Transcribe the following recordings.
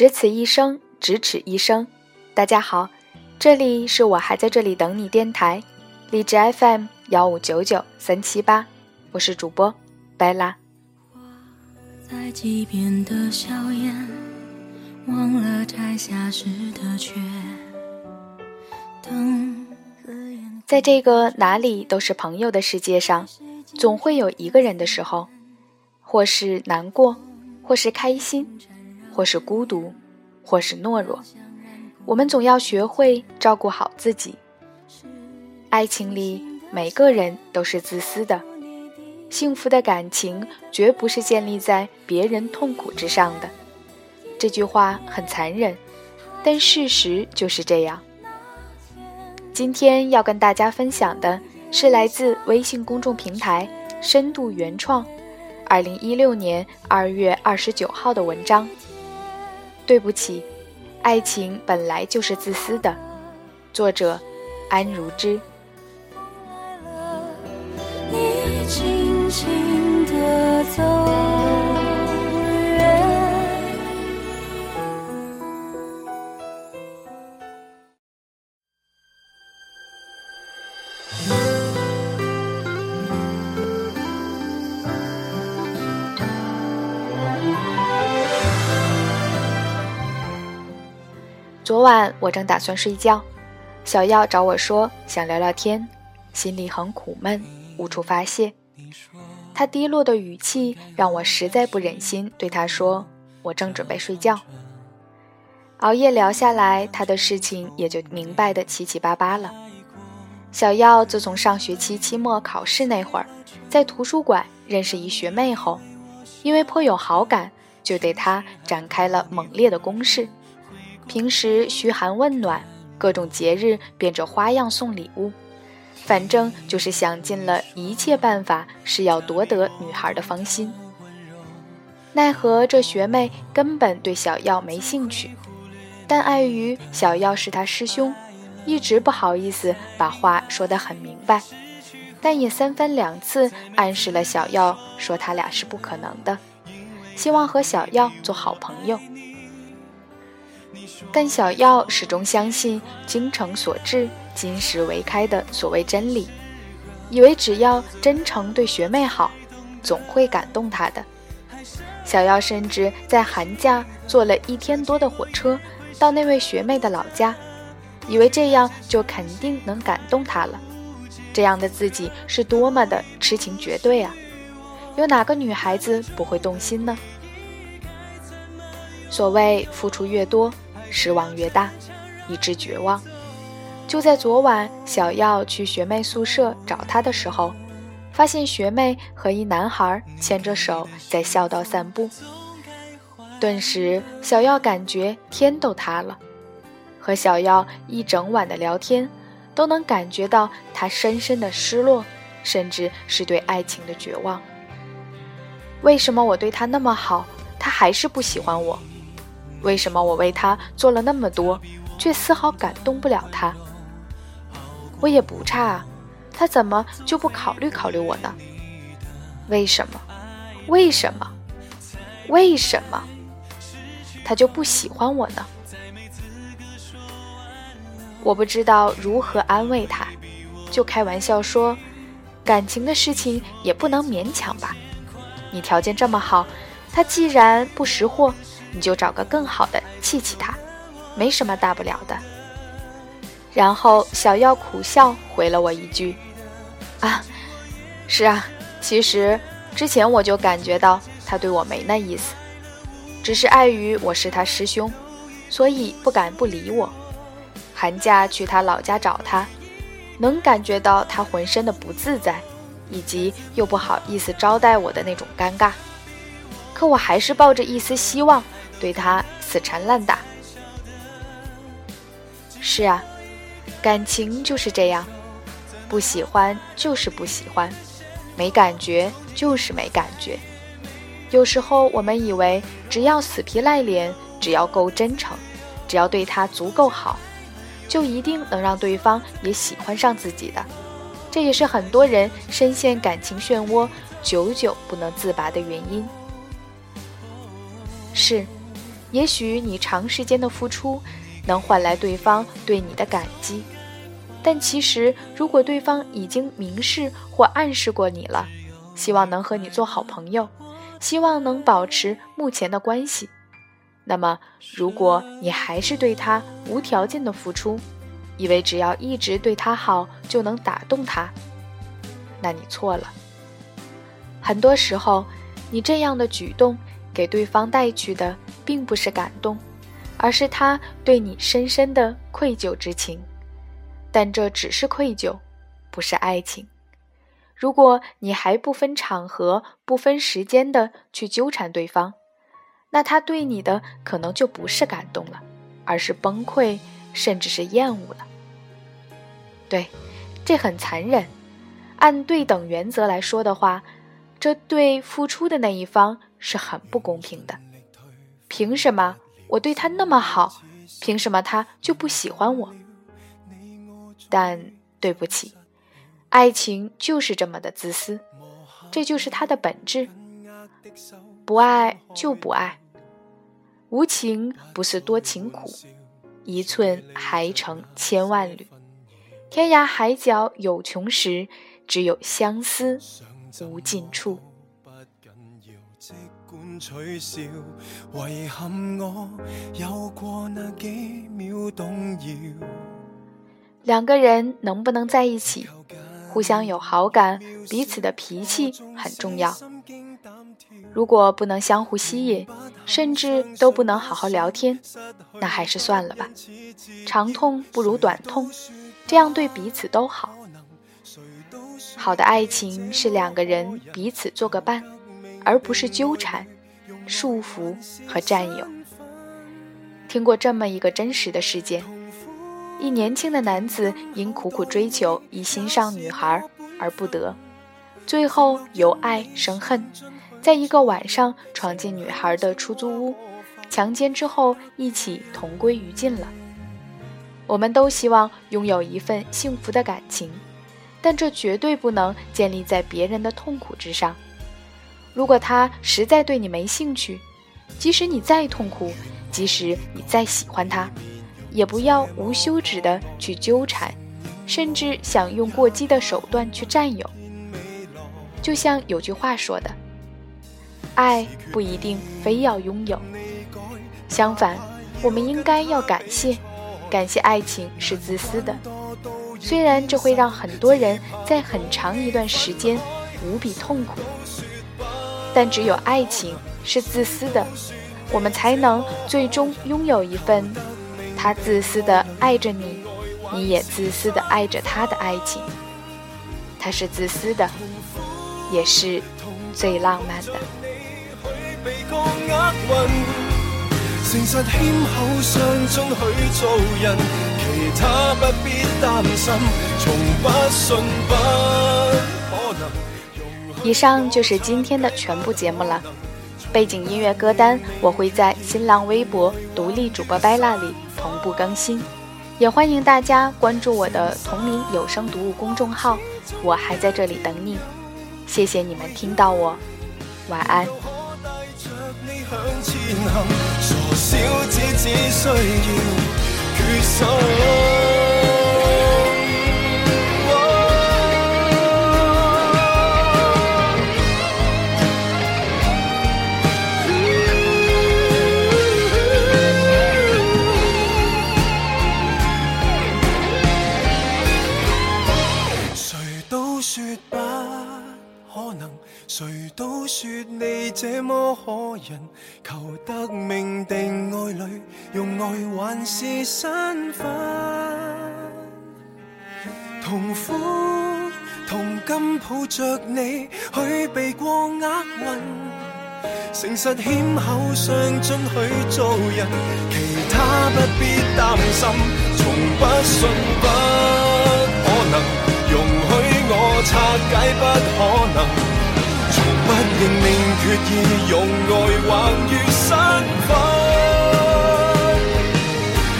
只此一生，咫尺一生。大家好，这里是我还在这里等你电台，荔枝 FM 幺五九九三七八，我是主播白拉。在这个哪里都是朋友的世界上，总会有一个人的时候，或是难过，或是开心。或是孤独，或是懦弱，我们总要学会照顾好自己。爱情里，每个人都是自私的，幸福的感情绝不是建立在别人痛苦之上的。这句话很残忍，但事实就是这样。今天要跟大家分享的是来自微信公众平台“深度原创”，二零一六年二月二十九号的文章。对不起，爱情本来就是自私的。作者：安如之。你轻轻昨晚我正打算睡觉，小耀找我说想聊聊天，心里很苦闷，无处发泄。他低落的语气让我实在不忍心对他说，我正准备睡觉。熬夜聊下来，他的事情也就明白的七七八八了。小耀自从上学期期末考试那会儿，在图书馆认识一学妹后，因为颇有好感，就对她展开了猛烈的攻势。平时嘘寒问暖，各种节日变着花样送礼物，反正就是想尽了一切办法，是要夺得女孩的芳心。奈何这学妹根本对小耀没兴趣，但碍于小耀是他师兄，一直不好意思把话说得很明白，但也三番两次暗示了小耀，说他俩是不可能的，希望和小耀做好朋友。但小耀始终相信“精诚所至，金石为开”的所谓真理，以为只要真诚对学妹好，总会感动她的。小耀甚至在寒假坐了一天多的火车到那位学妹的老家，以为这样就肯定能感动她了。这样的自己是多么的痴情绝对啊！有哪个女孩子不会动心呢？所谓付出越多。失望越大，以致绝望。就在昨晚，小耀去学妹宿舍找她的时候，发现学妹和一男孩牵着手在校道散步。顿时，小耀感觉天都塌了。和小耀一整晚的聊天，都能感觉到他深深的失落，甚至是对爱情的绝望。为什么我对他那么好，他还是不喜欢我？为什么我为他做了那么多，却丝毫感动不了他？我也不差啊，他怎么就不考虑考虑我呢？为什么？为什么？为什么？他就不喜欢我呢？我不知道如何安慰他，就开玩笑说：“感情的事情也不能勉强吧？你条件这么好，他既然不识货。”你就找个更好的气气他，没什么大不了的。然后小耀苦笑回了我一句：“啊，是啊，其实之前我就感觉到他对我没那意思，只是碍于我是他师兄，所以不敢不理我。寒假去他老家找他，能感觉到他浑身的不自在，以及又不好意思招待我的那种尴尬。可我还是抱着一丝希望。”对他死缠烂打。是啊，感情就是这样，不喜欢就是不喜欢，没感觉就是没感觉。有时候我们以为只要死皮赖脸，只要够真诚，只要对他足够好，就一定能让对方也喜欢上自己的。这也是很多人深陷感情漩涡，久久不能自拔的原因。是。也许你长时间的付出能换来对方对你的感激，但其实如果对方已经明示或暗示过你了，希望能和你做好朋友，希望能保持目前的关系，那么如果你还是对他无条件的付出，以为只要一直对他好就能打动他，那你错了。很多时候，你这样的举动给对方带去的并不是感动，而是他对你深深的愧疚之情。但这只是愧疚，不是爱情。如果你还不分场合、不分时间的去纠缠对方，那他对你的可能就不是感动了，而是崩溃，甚至是厌恶了。对，这很残忍。按对等原则来说的话，这对付出的那一方是很不公平的。凭什么我对他那么好，凭什么他就不喜欢我？但对不起，爱情就是这么的自私，这就是它的本质。不爱就不爱，无情不是多情苦，一寸还成千万缕。天涯海角有穷时，只有相思无尽处。两个人能不能在一起，互相有好感，彼此的脾气很重要。如果不能相互吸引，甚至都不能好好聊天，那还是算了吧。长痛不如短痛。这样对彼此都好。好的爱情是两个人彼此做个伴，而不是纠缠、束缚和占有。听过这么一个真实的事件：一年轻的男子因苦苦追求一心上女孩而不得，最后由爱生恨，在一个晚上闯进女孩的出租屋，强奸之后一起同归于尽了。我们都希望拥有一份幸福的感情，但这绝对不能建立在别人的痛苦之上。如果他实在对你没兴趣，即使你再痛苦，即使你再喜欢他，也不要无休止的去纠缠，甚至想用过激的手段去占有。就像有句话说的：“爱不一定非要拥有，相反，我们应该要感谢。”感谢爱情是自私的，虽然这会让很多人在很长一段时间无比痛苦，但只有爱情是自私的，我们才能最终拥有一份他自私的爱着你，你也自私的爱着他的爱情。他是自私的，也是最浪漫的。诚实谦厚相中许做人，其他不必担心，从不信不可能。以上就是今天的全部节目了。背景音乐歌单我会在新浪微博独立主播 Bella 里同步更新，也欢迎大家关注我的同名有声读物公众号。我还在这里等你，谢谢你们听到我，晚安。小子只需要可人，求得命定爱侣，用爱还是身份。同苦同甘抱着你，去避过厄运。诚实谦厚上进去做人，其他不必担心，从不信不可能，容许我拆解不。不认命，决意用爱还于身份。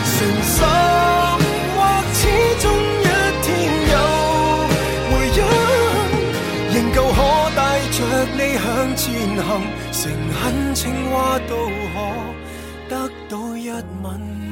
诚心或始终一天有回音，仍旧可带着你向前行。诚恳情话都可得到一吻。